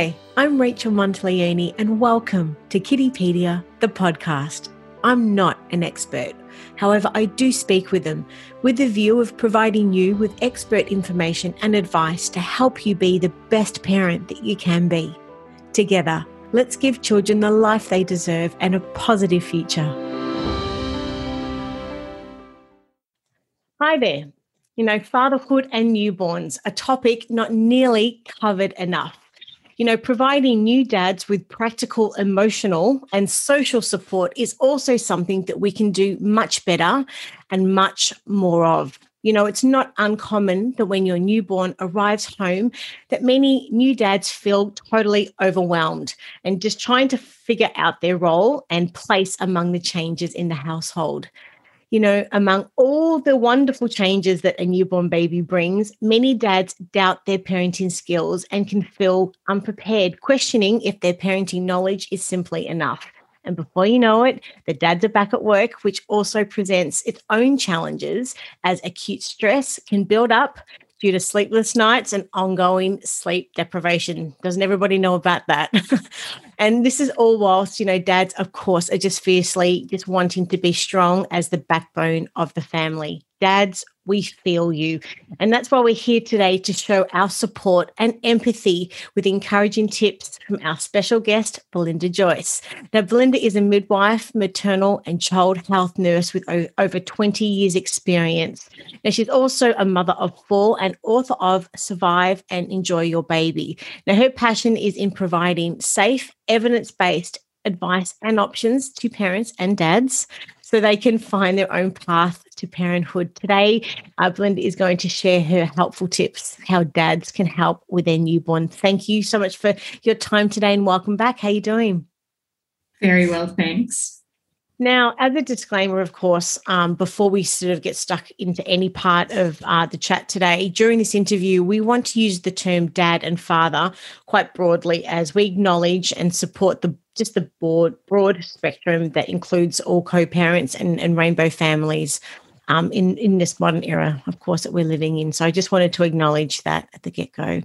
Hi, I'm Rachel Monteleone, and welcome to Kiddipedia, the podcast. I'm not an expert. However, I do speak with them with the view of providing you with expert information and advice to help you be the best parent that you can be. Together, let's give children the life they deserve and a positive future. Hi there. You know, fatherhood and newborns, a topic not nearly covered enough you know, providing new dads with practical, emotional, and social support is also something that we can do much better and much more of. You know, it's not uncommon that when your newborn arrives home, that many new dads feel totally overwhelmed and just trying to figure out their role and place among the changes in the household you know, among all the wonderful changes that a newborn baby brings, many dads doubt their parenting skills and can feel unprepared, questioning if their parenting knowledge is simply enough. And before you know it, the dads are back at work, which also presents its own challenges as acute stress can build up due to sleepless nights and ongoing sleep deprivation. Doesn't everybody know about that? and this is all whilst, you know, dads, of course, are just fiercely just wanting to be strong as the backbone of the family. Dads, we feel you. And that's why we're here today to show our support and empathy with encouraging tips from our special guest, Belinda Joyce. Now, Belinda is a midwife, maternal, and child health nurse with over 20 years' experience. Now, she's also a mother of four and author of Survive and Enjoy Your Baby. Now, her passion is in providing safe, evidence based advice and options to parents and dads so they can find their own path to parenthood. Today, uh, Belinda is going to share her helpful tips how dads can help with their newborn. Thank you so much for your time today and welcome back. How are you doing? Very well, thanks. Now, as a disclaimer, of course, um, before we sort of get stuck into any part of uh, the chat today, during this interview, we want to use the term dad and father quite broadly as we acknowledge and support the just the broad, broad spectrum that includes all co-parents and, and rainbow families um, in, in this modern era, of course, that we're living in. So I just wanted to acknowledge that at the get-go.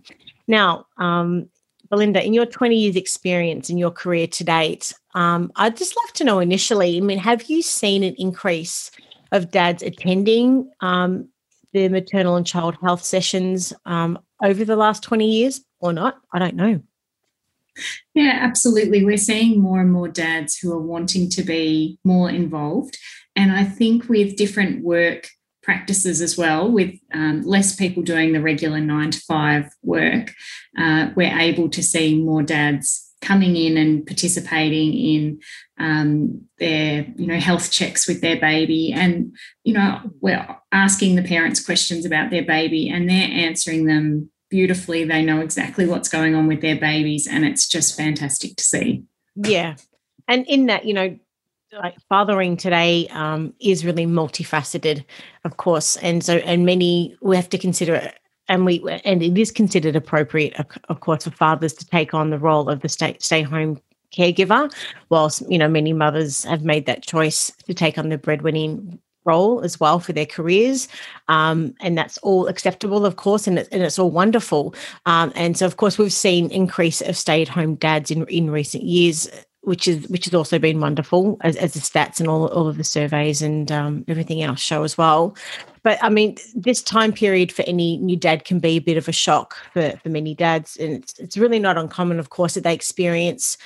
Now, um, Belinda, in your 20 years experience in your career to date, um, I'd just love to know initially, I mean, have you seen an increase of dads attending um, the maternal and child health sessions um, over the last 20 years or not? I don't know. Yeah, absolutely. We're seeing more and more dads who are wanting to be more involved. And I think with different work practices as well, with um, less people doing the regular nine to five work, uh, we're able to see more dads coming in and participating in um, their you know health checks with their baby and you know we're asking the parents questions about their baby and they're answering them beautifully. They know exactly what's going on with their babies and it's just fantastic to see. Yeah. And in that you know like fathering today um, is really multifaceted of course and so and many we have to consider it, and we and it is considered appropriate, of course, for fathers to take on the role of the stay stay home caregiver, whilst you know many mothers have made that choice to take on the breadwinning role as well for their careers, um, and that's all acceptable, of course, and, it, and it's all wonderful. Um, and so, of course, we've seen increase of stay at home dads in in recent years which is which has also been wonderful as, as the stats and all, all of the surveys and um, everything else show as well. But I mean, this time period for any new dad can be a bit of a shock for, for many dads. And it's, it's really not uncommon, of course, that they experience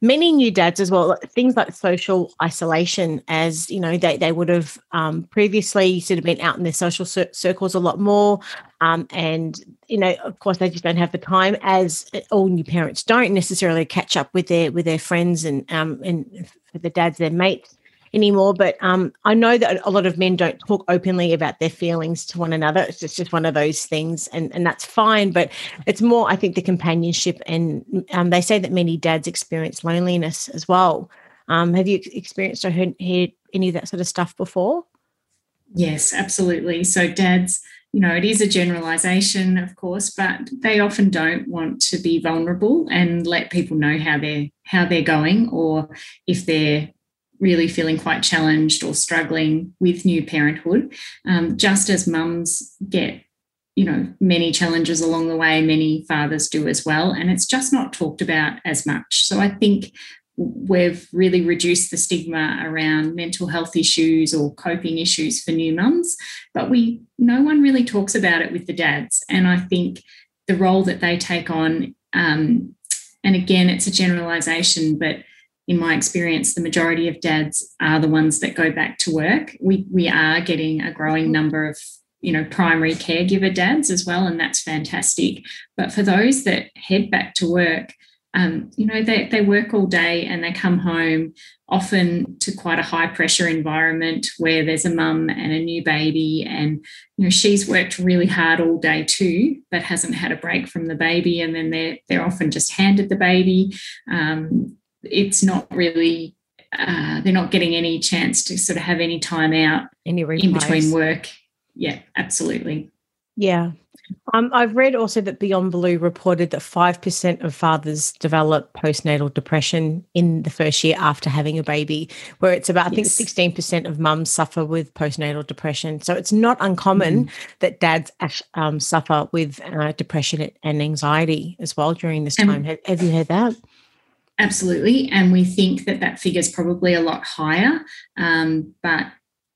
many new dads as well things like social isolation as you know they, they would have um, previously sort of been out in their social cir- circles a lot more. Um, and you know of course they just don't have the time as all new parents don't necessarily catch up with their with their friends and um and for the dads their mates anymore. But um, I know that a lot of men don't talk openly about their feelings to one another. It's just, one of those things, and, and that's fine. But it's more, I think, the companionship. And um, they say that many dads experience loneliness as well. Um, have you experienced or heard, heard any of that sort of stuff before? Yes, absolutely. So, dads, you know, it is a generalization, of course, but they often don't want to be vulnerable and let people know how they're how they're going, or if they're really feeling quite challenged or struggling with new parenthood. Um, just as mums get you know many challenges along the way many fathers do as well and it's just not talked about as much so i think we've really reduced the stigma around mental health issues or coping issues for new mums but we no one really talks about it with the dads and i think the role that they take on um, and again it's a generalization but in my experience the majority of dads are the ones that go back to work we we are getting a growing number of you know primary caregiver dads as well and that's fantastic but for those that head back to work um, you know, they, they work all day and they come home often to quite a high pressure environment where there's a mum and a new baby. And, you know, she's worked really hard all day too, but hasn't had a break from the baby. And then they're, they're often just handed the baby. Um, it's not really, uh, they're not getting any chance to sort of have any time out any in between work. Yeah, absolutely. Yeah. Um, I've read also that Beyond Blue reported that 5% of fathers develop postnatal depression in the first year after having a baby, where it's about, yes. I think 16% of mums suffer with postnatal depression. So it's not uncommon mm. that dads um, suffer with uh, depression and anxiety as well during this time. have, have you heard that? Absolutely. And we think that that figure is probably a lot higher. Um, but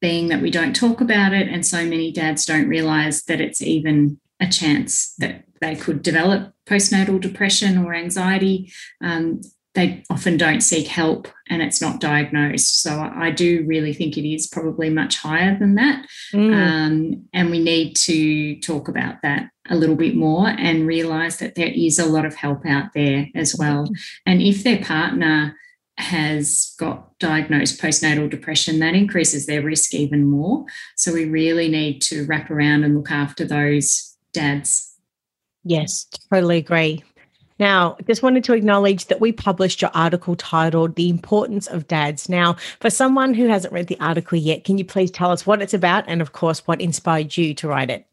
being that we don't talk about it and so many dads don't realize that it's even a chance that they could develop postnatal depression or anxiety. Um, they often don't seek help and it's not diagnosed. So I do really think it is probably much higher than that. Mm. Um, and we need to talk about that a little bit more and realize that there is a lot of help out there as well. And if their partner has got diagnosed postnatal depression, that increases their risk even more. So we really need to wrap around and look after those dads. Yes, totally agree. Now, just wanted to acknowledge that we published your article titled The Importance of Dads. Now, for someone who hasn't read the article yet, can you please tell us what it's about and, of course, what inspired you to write it?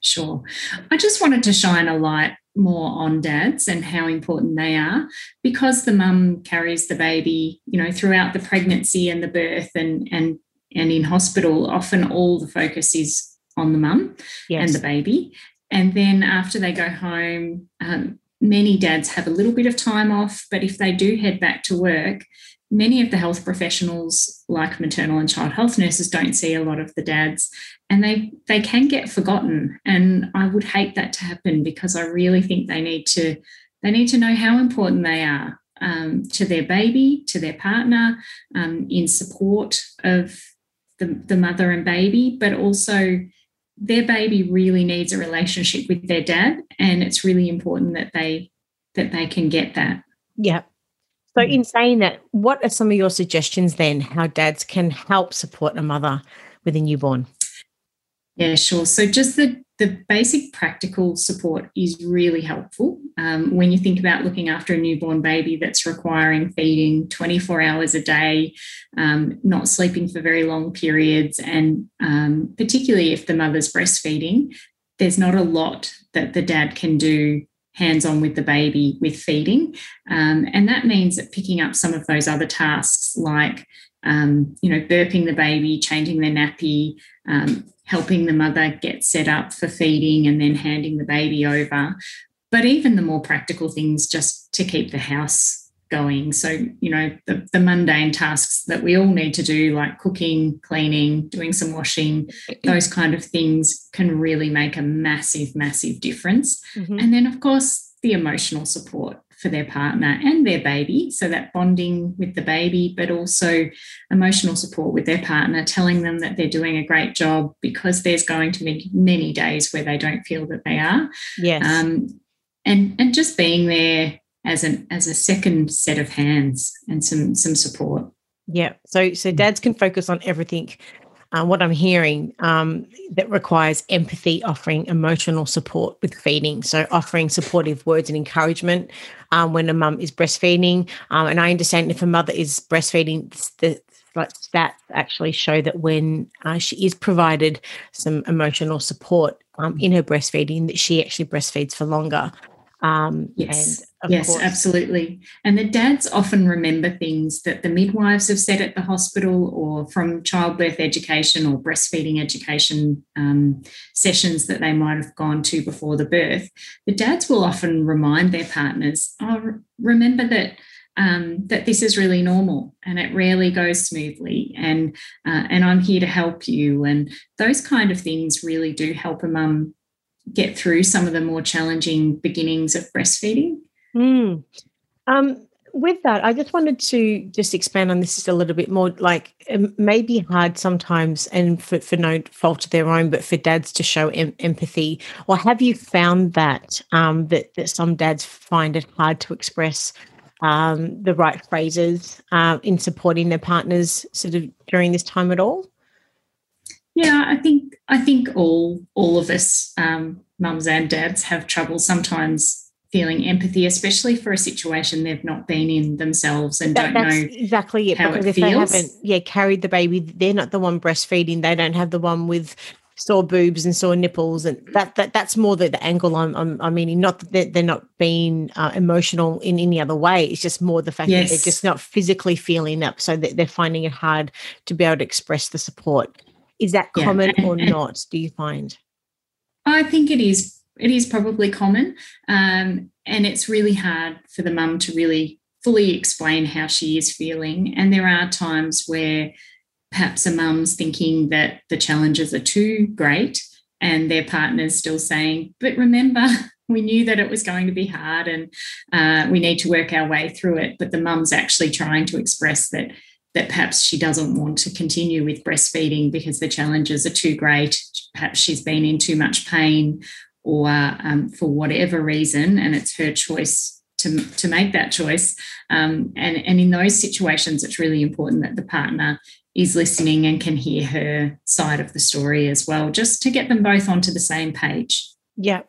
Sure. I just wanted to shine a light more on dads and how important they are because the mum carries the baby, you know, throughout the pregnancy and the birth and and and in hospital, often all the focus is on the mum yes. and the baby. And then after they go home, um, many dads have a little bit of time off, but if they do head back to work, many of the health professionals, like maternal and child health nurses, don't see a lot of the dads and they they can get forgotten. And I would hate that to happen because I really think they need to they need to know how important they are um, to their baby, to their partner, um, in support of the, the mother and baby, but also their baby really needs a relationship with their dad and it's really important that they that they can get that yeah so in saying that what are some of your suggestions then how dads can help support a mother with a newborn? Yeah sure. So just the the basic practical support is really helpful. Um, when you think about looking after a newborn baby that's requiring feeding 24 hours a day, um, not sleeping for very long periods, and um, particularly if the mother's breastfeeding, there's not a lot that the dad can do hands on with the baby with feeding. Um, and that means that picking up some of those other tasks like um, you know, burping the baby, changing their nappy, um, helping the mother get set up for feeding and then handing the baby over. But even the more practical things just to keep the house going. So, you know, the, the mundane tasks that we all need to do, like cooking, cleaning, doing some washing, those kind of things can really make a massive, massive difference. Mm-hmm. And then, of course, the emotional support for their partner and their baby. So that bonding with the baby, but also emotional support with their partner, telling them that they're doing a great job because there's going to be many days where they don't feel that they are. Yes. Um, and and just being there as an as a second set of hands and some some support. Yeah. So so dads can focus on everything uh, what I'm hearing um, that requires empathy, offering emotional support with feeding. So, offering supportive words and encouragement um, when a mum is breastfeeding. Um, and I understand if a mother is breastfeeding, the like stats actually show that when uh, she is provided some emotional support um, in her breastfeeding, that she actually breastfeeds for longer. Um, yes. Yes, course. absolutely. And the dads often remember things that the midwives have said at the hospital or from childbirth education or breastfeeding education um, sessions that they might have gone to before the birth. The dads will often remind their partners, oh, remember that. Um, that this is really normal and it rarely goes smoothly and uh, and I'm here to help you and those kind of things really do help a mum get through some of the more challenging beginnings of breastfeeding. Mm. Um, with that, I just wanted to just expand on this just a little bit more. Like, it may be hard sometimes, and for, for no fault of their own, but for dads to show em- empathy. Or have you found that um, that that some dads find it hard to express um, the right phrases uh, in supporting their partners, sort of during this time at all? Yeah, I think I think all all of us, um, mums and dads, have trouble sometimes feeling empathy, especially for a situation they've not been in themselves and that, don't know exactly it. Because it if feels. they haven't, yeah, carried the baby, they're not the one breastfeeding. They don't have the one with sore boobs and sore nipples, and that that that's more the, the angle I'm, I'm I mean, not that they're, they're not being uh, emotional in any other way. It's just more the fact yes. that they're just not physically feeling up, so that they're finding it hard to be able to express the support. Is that common yeah. or not? Do you find? I think it is it is probably common. Um, and it's really hard for the mum to really fully explain how she is feeling. And there are times where perhaps a mum's thinking that the challenges are too great and their partner's still saying, but remember, we knew that it was going to be hard and uh, we need to work our way through it. But the mum's actually trying to express that that perhaps she doesn't want to continue with breastfeeding because the challenges are too great. Perhaps she's been in too much pain or um, for whatever reason, and it's her choice to, to make that choice. Um, and, and in those situations, it's really important that the partner is listening and can hear her side of the story as well, just to get them both onto the same page. Yeah.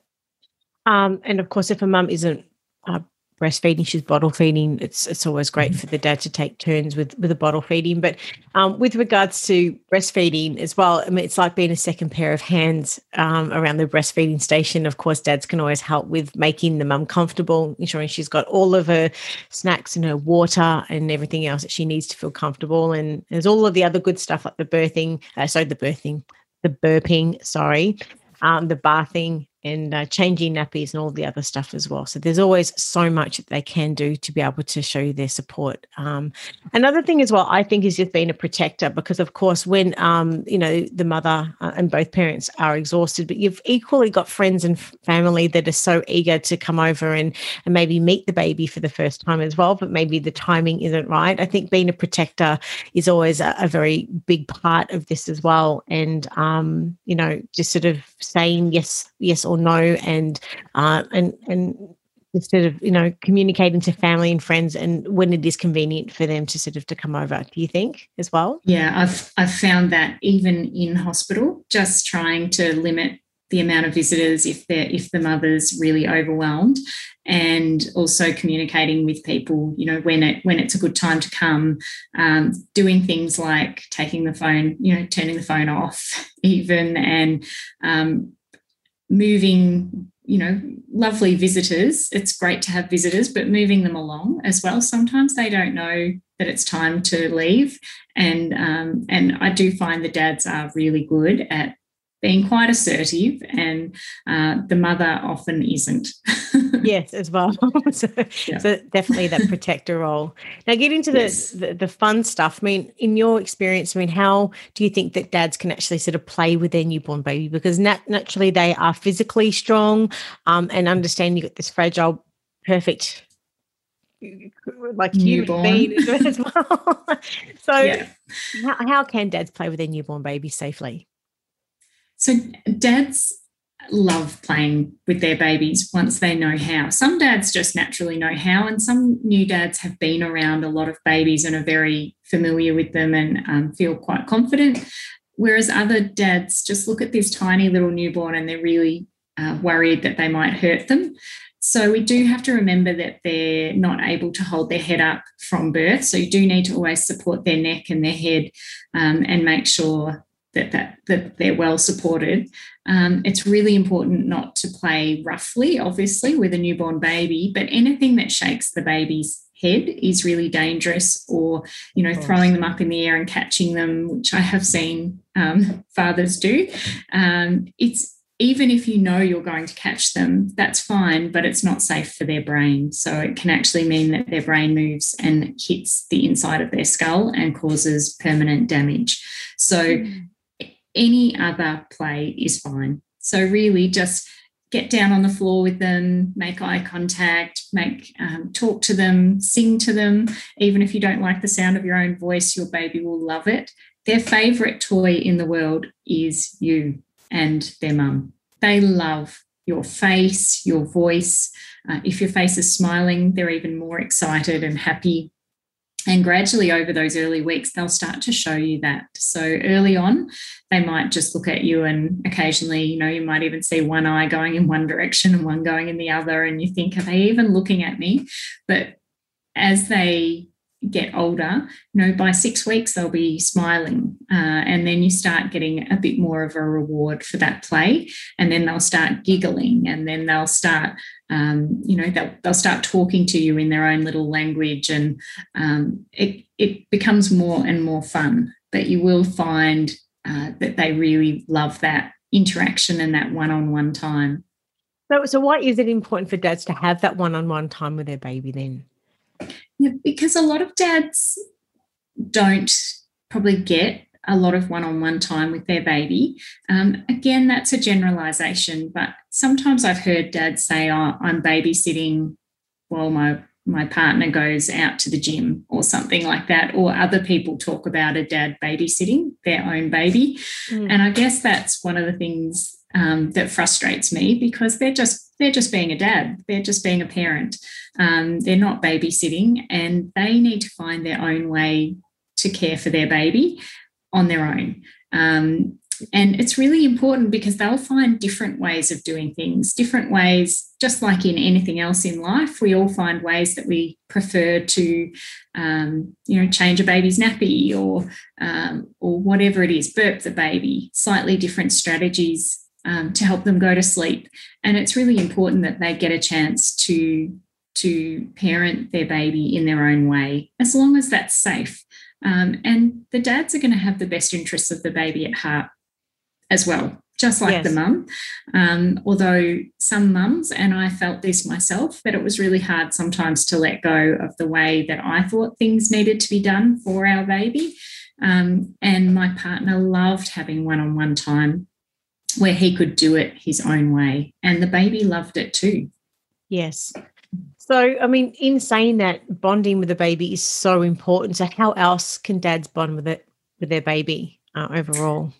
Um, and of course, if a mum isn't uh, breastfeeding, she's bottle feeding. It's it's always great mm-hmm. for the dad to take turns with with a bottle feeding. But um, with regards to breastfeeding as well, I mean, it's like being a second pair of hands um, around the breastfeeding station. Of course, dads can always help with making the mum comfortable, ensuring she's got all of her snacks and her water and everything else that she needs to feel comfortable. And there's all of the other good stuff like the birthing, uh, sorry, the birthing, the burping, sorry, um, the bathing, and uh, changing nappies and all the other stuff as well. So there's always so much that they can do to be able to show their support. Um, another thing as well, I think, is just being a protector because, of course, when um, you know the mother uh, and both parents are exhausted, but you've equally got friends and family that are so eager to come over and and maybe meet the baby for the first time as well, but maybe the timing isn't right. I think being a protector is always a, a very big part of this as well, and um, you know, just sort of saying yes, yes or no and uh, and and instead of you know communicating to family and friends and when it is convenient for them to sort of to come over do you think as well? Yeah i've i've found that even in hospital just trying to limit the amount of visitors if they're if the mother's really overwhelmed and also communicating with people you know when it when it's a good time to come um, doing things like taking the phone you know turning the phone off even and um, moving you know lovely visitors. It's great to have visitors but moving them along as well. Sometimes they don't know that it's time to leave. And um, and i do find the dads are really good at being quite assertive, and uh, the mother often isn't. yes, as well. so, yeah. so, definitely that protector role. Now, get into the, yes. the, the fun stuff. I mean, in your experience, I mean, how do you think that dads can actually sort of play with their newborn baby? Because nat- naturally they are physically strong, um, and understand you got this fragile, perfect like newborn human as well. so, yeah. how, how can dads play with their newborn baby safely? So dads love playing with their babies once they know how. Some dads just naturally know how, and some new dads have been around a lot of babies and are very familiar with them and um, feel quite confident. Whereas other dads just look at this tiny little newborn and they're really uh, worried that they might hurt them. So we do have to remember that they're not able to hold their head up from birth. So you do need to always support their neck and their head um, and make sure that that that they're well supported. Um, it's really important not to play roughly, obviously, with a newborn baby, but anything that shakes the baby's head is really dangerous, or you know, throwing them up in the air and catching them, which I have seen um, fathers do. Um, it's even if you know you're going to catch them, that's fine, but it's not safe for their brain. So it can actually mean that their brain moves and hits the inside of their skull and causes permanent damage. So mm. Any other play is fine. So really just get down on the floor with them, make eye contact, make um, talk to them, sing to them. Even if you don't like the sound of your own voice, your baby will love it. Their favorite toy in the world is you and their mum. They love your face, your voice. Uh, if your face is smiling, they're even more excited and happy. And gradually, over those early weeks, they'll start to show you that. So, early on, they might just look at you, and occasionally, you know, you might even see one eye going in one direction and one going in the other. And you think, are they even looking at me? But as they get older, you know, by six weeks they'll be smiling, uh, and then you start getting a bit more of a reward for that play, and then they'll start giggling, and then they'll start, um, you know, they'll, they'll start talking to you in their own little language, and um, it it becomes more and more fun. But you will find uh, that they really love that interaction and that one-on-one time. So, so why is it important for dads to have that one-on-one time with their baby then? Yeah, because a lot of dads don't probably get a lot of one on one time with their baby. Um, again, that's a generalization, but sometimes I've heard dads say, Oh, I'm babysitting while my my partner goes out to the gym or something like that or other people talk about a dad babysitting their own baby mm. and i guess that's one of the things um, that frustrates me because they're just they're just being a dad they're just being a parent um, they're not babysitting and they need to find their own way to care for their baby on their own um, and it's really important because they'll find different ways of doing things, different ways, just like in anything else in life. We all find ways that we prefer to, um, you know, change a baby's nappy or, um, or whatever it is, burp the baby, slightly different strategies um, to help them go to sleep. And it's really important that they get a chance to to parent their baby in their own way, as long as that's safe. Um, and the dads are going to have the best interests of the baby at heart as well, just like yes. the mum. Um, although some mums, and I felt this myself, that it was really hard sometimes to let go of the way that I thought things needed to be done for our baby. Um, and my partner loved having one on one time where he could do it his own way. And the baby loved it too. Yes. So, I mean, in saying that, bonding with the baby is so important. So, how else can dads bond with it with their baby uh, overall?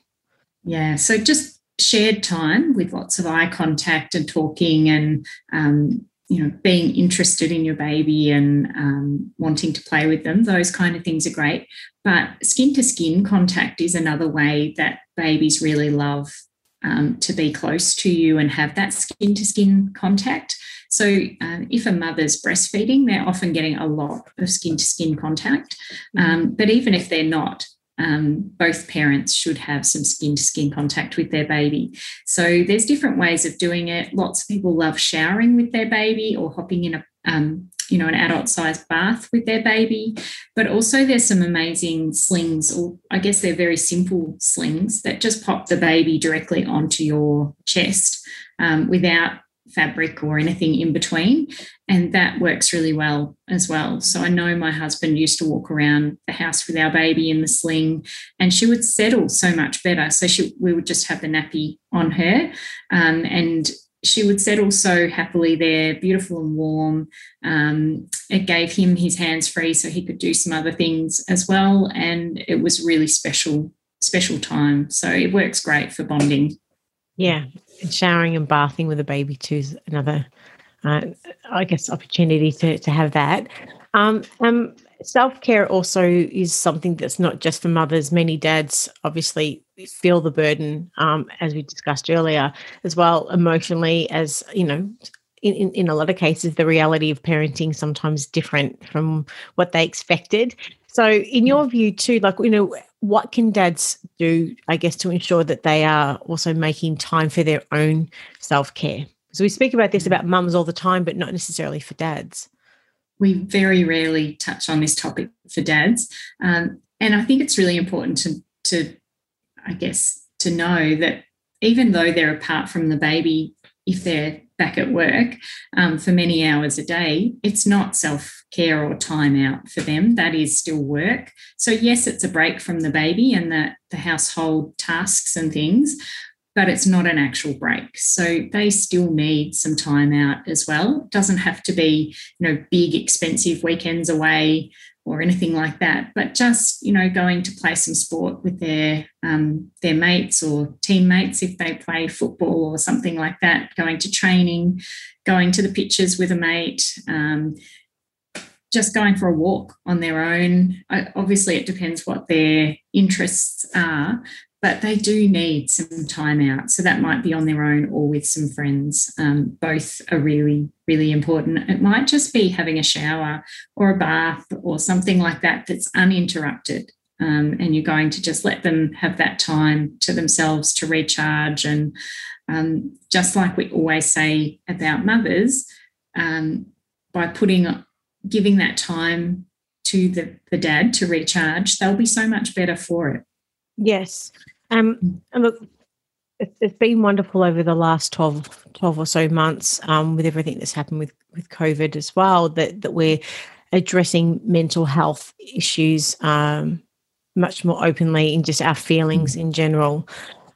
Yeah. So just shared time with lots of eye contact and talking and um, you know being interested in your baby and um, wanting to play with them those kind of things are great but skin to skin contact is another way that babies really love um, to be close to you and have that skin to skin contact so uh, if a mother's breastfeeding they're often getting a lot of skin to skin contact um, but even if they're not um, both parents should have some skin to skin contact with their baby. So there's different ways of doing it. Lots of people love showering with their baby or hopping in a um, you know an adult sized bath with their baby but also there's some amazing slings or i guess they're very simple slings that just pop the baby directly onto your chest um, without fabric or anything in between. And that works really well as well. So I know my husband used to walk around the house with our baby in the sling and she would settle so much better. So she, we would just have the nappy on her um, and she would settle so happily there, beautiful and warm. Um, it gave him his hands free so he could do some other things as well. And it was really special, special time. So it works great for bonding. Yeah, and showering and bathing with a baby too is another, uh, I guess, opportunity to to have that. Um, um, Self care also is something that's not just for mothers. Many dads obviously feel the burden, um, as we discussed earlier, as well emotionally. As you know, in, in, in a lot of cases, the reality of parenting sometimes different from what they expected. So, in your view, too, like, you know, what can dads do, I guess, to ensure that they are also making time for their own self care? So, we speak about this about mums all the time, but not necessarily for dads. We very rarely touch on this topic for dads. Um, and I think it's really important to, to, I guess, to know that even though they're apart from the baby, if they're back at work um, for many hours a day, it's not self care or time out for them. That is still work. So, yes, it's a break from the baby and the, the household tasks and things, but it's not an actual break. So, they still need some time out as well. It doesn't have to be, you know, big, expensive weekends away or anything like that, but just you know going to play some sport with their um, their mates or teammates if they play football or something like that, going to training, going to the pitches with a mate, um, just going for a walk on their own. obviously, it depends what their interests are, but they do need some time out. So that might be on their own or with some friends. Um, both are really, really important. It might just be having a shower or a bath or something like that that's uninterrupted. Um, and you're going to just let them have that time to themselves to recharge. And um, just like we always say about mothers, um, by putting, giving that time to the, the dad to recharge, they'll be so much better for it. Yes. Um, and look, it's been wonderful over the last 12, 12 or so months um, with everything that's happened with, with COVID as well, that, that we're addressing mental health issues um, much more openly in just our feelings in general,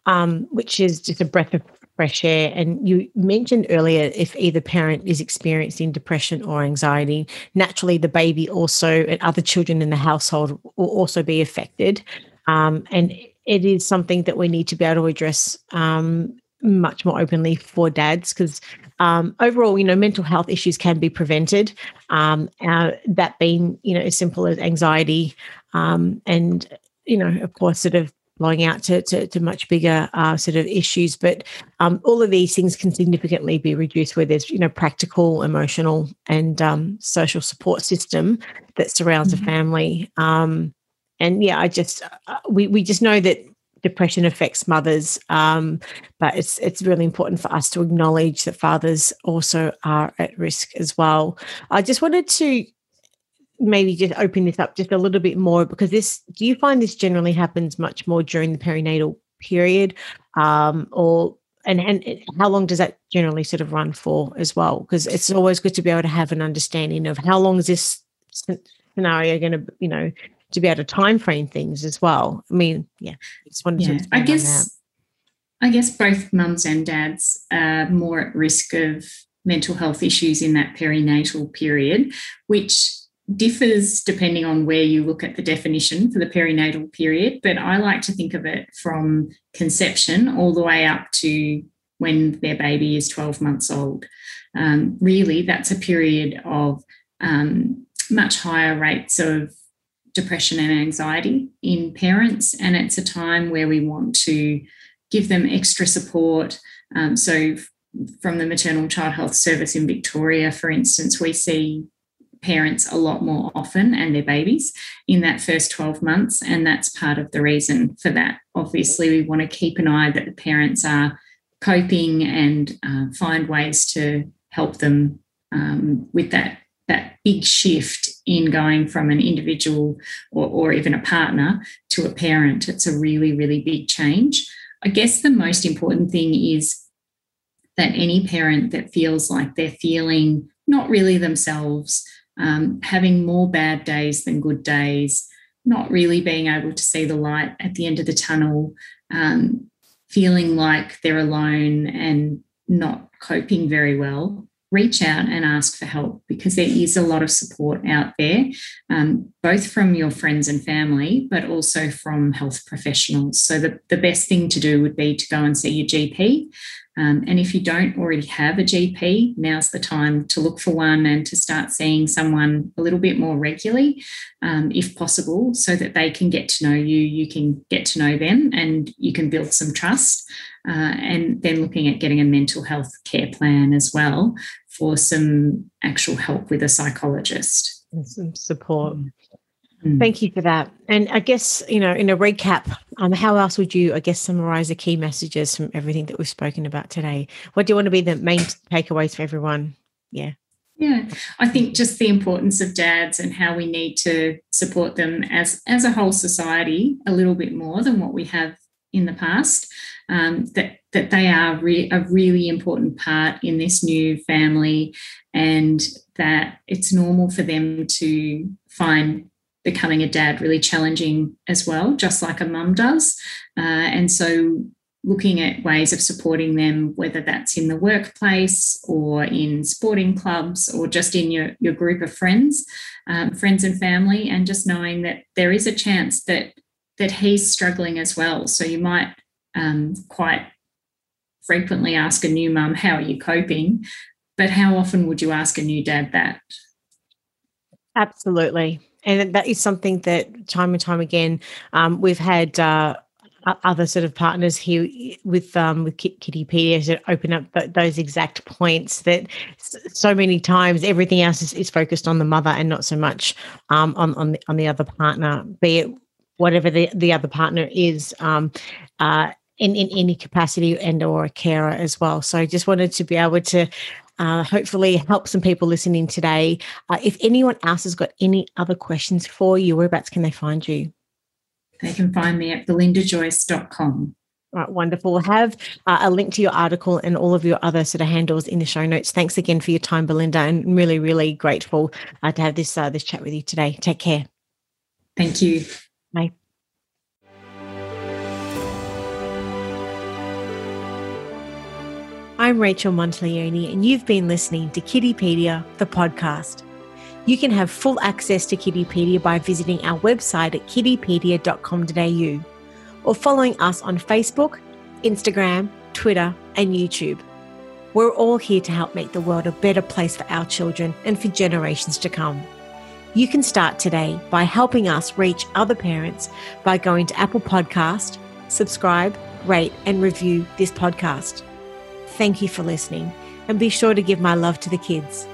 um, which is just a breath of fresh air. And you mentioned earlier if either parent is experiencing depression or anxiety, naturally the baby also and other children in the household will also be affected. Um, and it is something that we need to be able to address um, much more openly for dads because um, overall, you know, mental health issues can be prevented. Um, uh, that being, you know, as simple as anxiety um, and, you know, of course, sort of blowing out to, to, to much bigger uh, sort of issues. But um, all of these things can significantly be reduced where there's, you know, practical, emotional, and um, social support system that surrounds mm-hmm. a family. Um, and yeah, I just uh, we we just know that depression affects mothers, um, but it's it's really important for us to acknowledge that fathers also are at risk as well. I just wanted to maybe just open this up just a little bit more because this do you find this generally happens much more during the perinatal period um, or and and how long does that generally sort of run for as well because it's always good to be able to have an understanding of how long is this scenario going to you know to be able to time frame things as well. I mean, yeah, just wanted yeah, to. I guess, I guess both mums and dads are more at risk of mental health issues in that perinatal period, which differs depending on where you look at the definition for the perinatal period. But I like to think of it from conception all the way up to when their baby is 12 months old. Um, really, that's a period of um, much higher rates of depression and anxiety in parents. And it's a time where we want to give them extra support. Um, so, from the Maternal Child Health Service in Victoria, for instance, we see parents a lot more often and their babies in that first 12 months. And that's part of the reason for that. Obviously, we want to keep an eye that the parents are coping and uh, find ways to help them um, with that that big shift in going from an individual or, or even a partner to a parent. It's a really, really big change. I guess the most important thing is that any parent that feels like they're feeling not really themselves, um, having more bad days than good days, not really being able to see the light at the end of the tunnel, um, feeling like they're alone and not coping very well, reach out and ask for help because there is a lot of support out there, um, both from your friends and family, but also from health professionals. So, the, the best thing to do would be to go and see your GP um, and if you don't already have a GP, now's the time to look for one and to start seeing someone a little bit more regularly, um, if possible, so that they can get to know you, you can get to know them, and you can build some trust. Uh, and then looking at getting a mental health care plan as well for some actual help with a psychologist. And some support. Mm. Thank you for that. And I guess, you know, in a recap, um, how else would you, I guess, summarize the key messages from everything that we've spoken about today? What do you want to be the main takeaways for everyone? Yeah. Yeah, I think just the importance of dads and how we need to support them as as a whole society a little bit more than what we have in the past. Um, that that they are re- a really important part in this new family, and that it's normal for them to find becoming a dad really challenging as well, just like a mum does. Uh, and so looking at ways of supporting them, whether that's in the workplace or in sporting clubs or just in your, your group of friends, um, friends and family, and just knowing that there is a chance that that he's struggling as well. So you might um, quite frequently ask a new mum, "How are you coping?" But how often would you ask a new dad that? Absolutely. And that is something that time and time again um, we've had uh, other sort of partners here with um, with Kiddipedia to open up th- those exact points that so many times everything else is, is focused on the mother and not so much um, on on the, on the other partner, be it whatever the, the other partner is. Um, uh, in, in any capacity and or a carer as well. So I just wanted to be able to uh, hopefully help some people listening today. Uh, if anyone else has got any other questions for you, whereabouts can they find you? They can find me at belindajoyce.com. Right, wonderful. We'll have uh, a link to your article and all of your other sort of handles in the show notes. Thanks again for your time, Belinda, and really, really grateful uh, to have this uh, this chat with you today. Take care. Thank you. Bye. I'm Rachel Monteleone, and you've been listening to Kiddipedia, the podcast. You can have full access to Kiddipedia by visiting our website at kiddipedia.com.au or following us on Facebook, Instagram, Twitter, and YouTube. We're all here to help make the world a better place for our children and for generations to come. You can start today by helping us reach other parents by going to Apple Podcast, subscribe, rate, and review this podcast. Thank you for listening, and be sure to give my love to the kids.